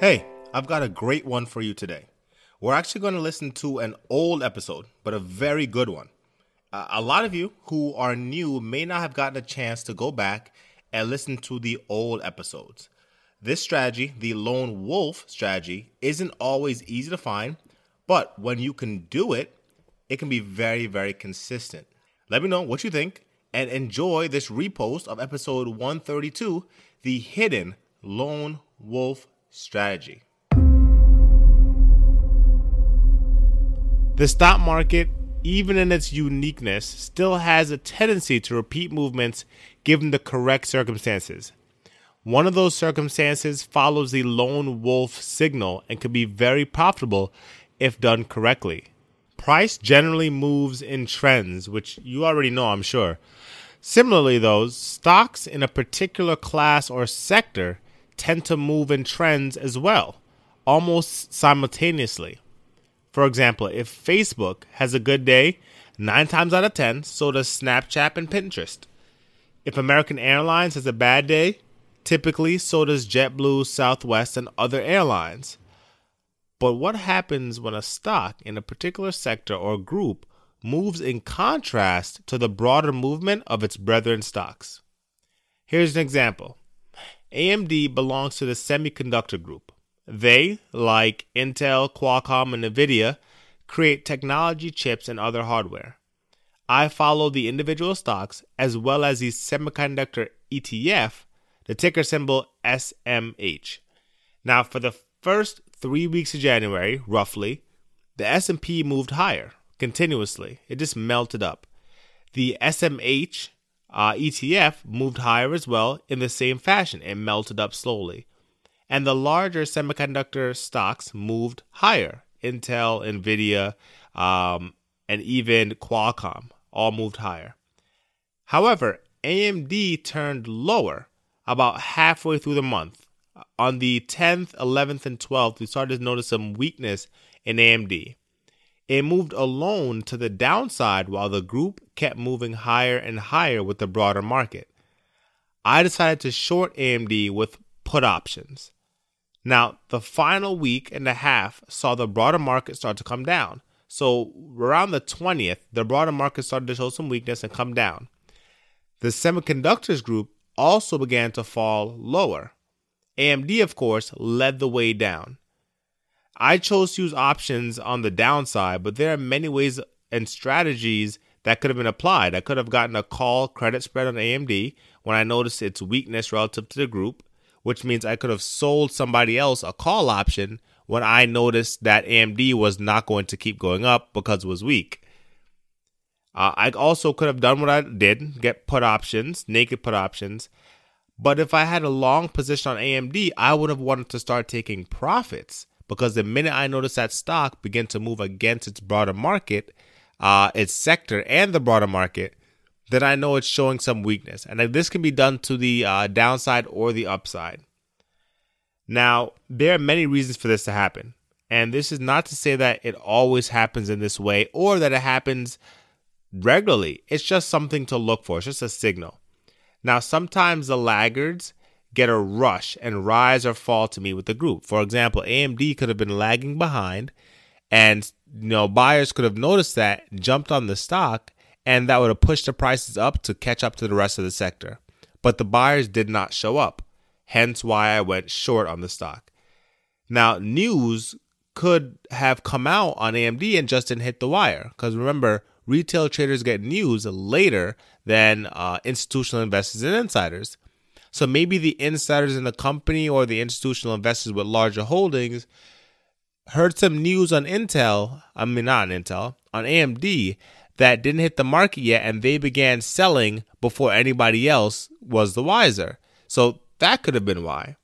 Hey, I've got a great one for you today. We're actually going to listen to an old episode, but a very good one. Uh, a lot of you who are new may not have gotten a chance to go back and listen to the old episodes. This strategy, the lone wolf strategy, isn't always easy to find, but when you can do it, it can be very, very consistent. Let me know what you think and enjoy this repost of episode 132 The Hidden Lone Wolf Strategy. The stock market, even in its uniqueness, still has a tendency to repeat movements given the correct circumstances. One of those circumstances follows the lone wolf signal and can be very profitable if done correctly. Price generally moves in trends, which you already know, I'm sure. Similarly, though, stocks in a particular class or sector tend to move in trends as well, almost simultaneously. For example, if Facebook has a good day, nine times out of ten, so does Snapchat and Pinterest. If American Airlines has a bad day, typically so does JetBlue, Southwest, and other airlines. But what happens when a stock in a particular sector or group moves in contrast to the broader movement of its brethren stocks? Here's an example AMD belongs to the semiconductor group. They, like Intel, Qualcomm, and NVIDIA, create technology chips and other hardware. I follow the individual stocks as well as the semiconductor ETF, the ticker symbol SMH. Now, for the first three weeks of January, roughly, the S&P moved higher continuously. It just melted up. The SMH uh, ETF moved higher as well in the same fashion. It melted up slowly and the larger semiconductor stocks moved higher. Intel, Nvidia, um, and even Qualcomm all moved higher. However, AMD turned lower about halfway through the month. On the 10th, 11th, and 12th, we started to notice some weakness in AMD. It moved alone to the downside while the group kept moving higher and higher with the broader market. I decided to short AMD with put options. Now, the final week and a half saw the broader market start to come down. So, around the 20th, the broader market started to show some weakness and come down. The semiconductors group also began to fall lower. AMD, of course, led the way down. I chose to use options on the downside, but there are many ways and strategies that could have been applied. I could have gotten a call credit spread on AMD when I noticed its weakness relative to the group which means I could have sold somebody else a call option when I noticed that AMD was not going to keep going up because it was weak. Uh, I also could have done what I did get put options, naked put options. But if I had a long position on AMD, I would have wanted to start taking profits because the minute I noticed that stock begin to move against its broader market, uh, its sector, and the broader market, then I know it's showing some weakness. And this can be done to the uh, downside or the upside. Now, there are many reasons for this to happen. And this is not to say that it always happens in this way or that it happens regularly. It's just something to look for, it's just a signal. Now, sometimes the laggards get a rush and rise or fall to me with the group. For example, AMD could have been lagging behind, and you know buyers could have noticed that, jumped on the stock, and that would have pushed the prices up to catch up to the rest of the sector. But the buyers did not show up, hence why I went short on the stock. Now, news could have come out on AMD and just didn't hit the wire. Because remember, retail traders get news later than uh, institutional investors and insiders. So maybe the insiders in the company or the institutional investors with larger holdings heard some news on Intel, I mean, not on Intel, on AMD, that didn't hit the market yet and they began selling before anybody else was the wiser. So that could have been why.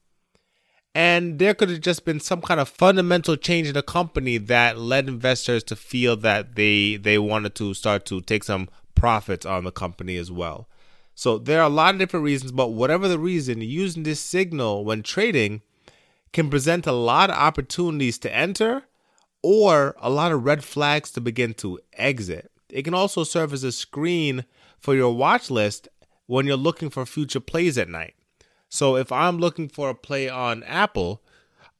And there could have just been some kind of fundamental change in the company that led investors to feel that they they wanted to start to take some profits on the company as well. So there are a lot of different reasons, but whatever the reason, using this signal when trading can present a lot of opportunities to enter or a lot of red flags to begin to exit. It can also serve as a screen for your watch list when you're looking for future plays at night. So if I'm looking for a play on Apple,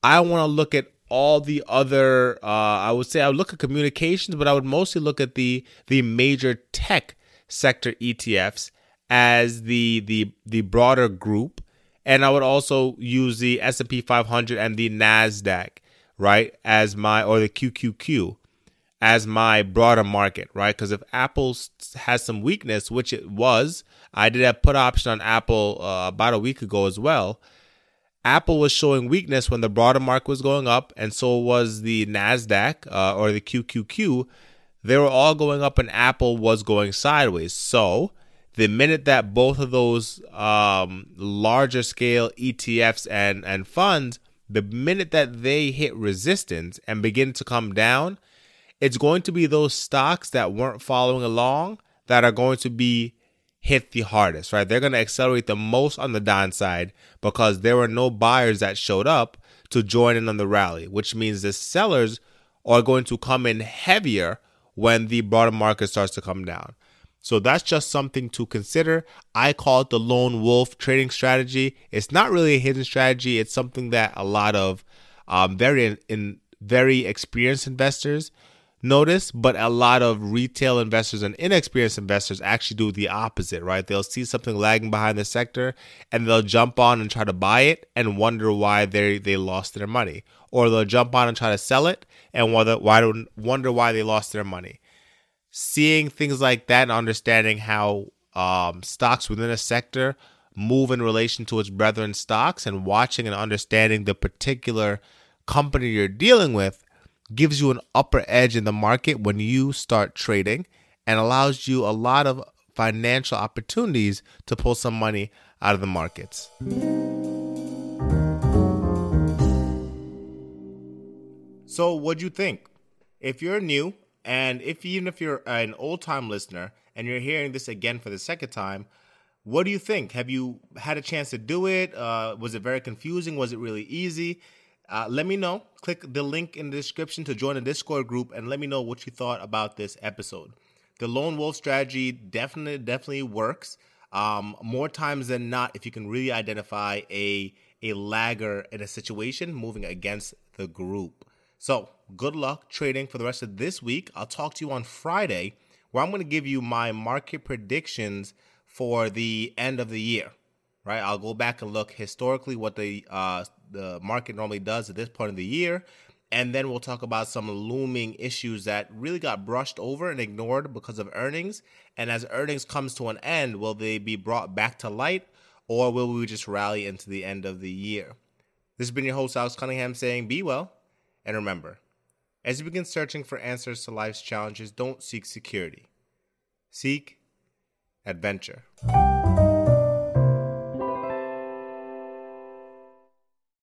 I want to look at all the other. Uh, I would say I would look at communications, but I would mostly look at the the major tech sector ETFs as the the the broader group, and I would also use the S and P 500 and the Nasdaq, right, as my or the QQQ as my broader market, right? Because if Apple has some weakness, which it was, I did a put option on Apple uh, about a week ago as well. Apple was showing weakness when the broader market was going up, and so was the Nasdaq uh, or the QQQ. They were all going up, and Apple was going sideways. So the minute that both of those um, larger scale ETFs and and funds, the minute that they hit resistance and begin to come down, it's going to be those stocks that weren't following along that are going to be hit the hardest, right? They're going to accelerate the most on the downside because there were no buyers that showed up to join in on the rally, which means the sellers are going to come in heavier when the broader market starts to come down. So that's just something to consider. I call it the lone wolf trading strategy. It's not really a hidden strategy. It's something that a lot of um, very in, very experienced investors notice, but a lot of retail investors and inexperienced investors actually do the opposite, right? They'll see something lagging behind the sector and they'll jump on and try to buy it and wonder why they they lost their money, or they'll jump on and try to sell it and whether why wonder why they lost their money. Seeing things like that and understanding how um, stocks within a sector move in relation to its brethren stocks and watching and understanding the particular company you're dealing with gives you an upper edge in the market when you start trading and allows you a lot of financial opportunities to pull some money out of the markets. So, what'd you think? If you're new, and if even if you're an old time listener and you're hearing this again for the second time, what do you think? Have you had a chance to do it? Uh, was it very confusing? Was it really easy? Uh, let me know. Click the link in the description to join the Discord group and let me know what you thought about this episode. The lone wolf strategy definitely definitely works. Um, more times than not, if you can really identify a a lagger in a situation moving against the group. So good luck trading for the rest of this week. I'll talk to you on Friday, where I'm going to give you my market predictions for the end of the year. Right, I'll go back and look historically what the uh, the market normally does at this point of the year. And then we'll talk about some looming issues that really got brushed over and ignored because of earnings. And as earnings comes to an end, will they be brought back to light or will we just rally into the end of the year? This has been your host, Alex Cunningham, saying be well. And remember, as you begin searching for answers to life's challenges, don't seek security, seek adventure.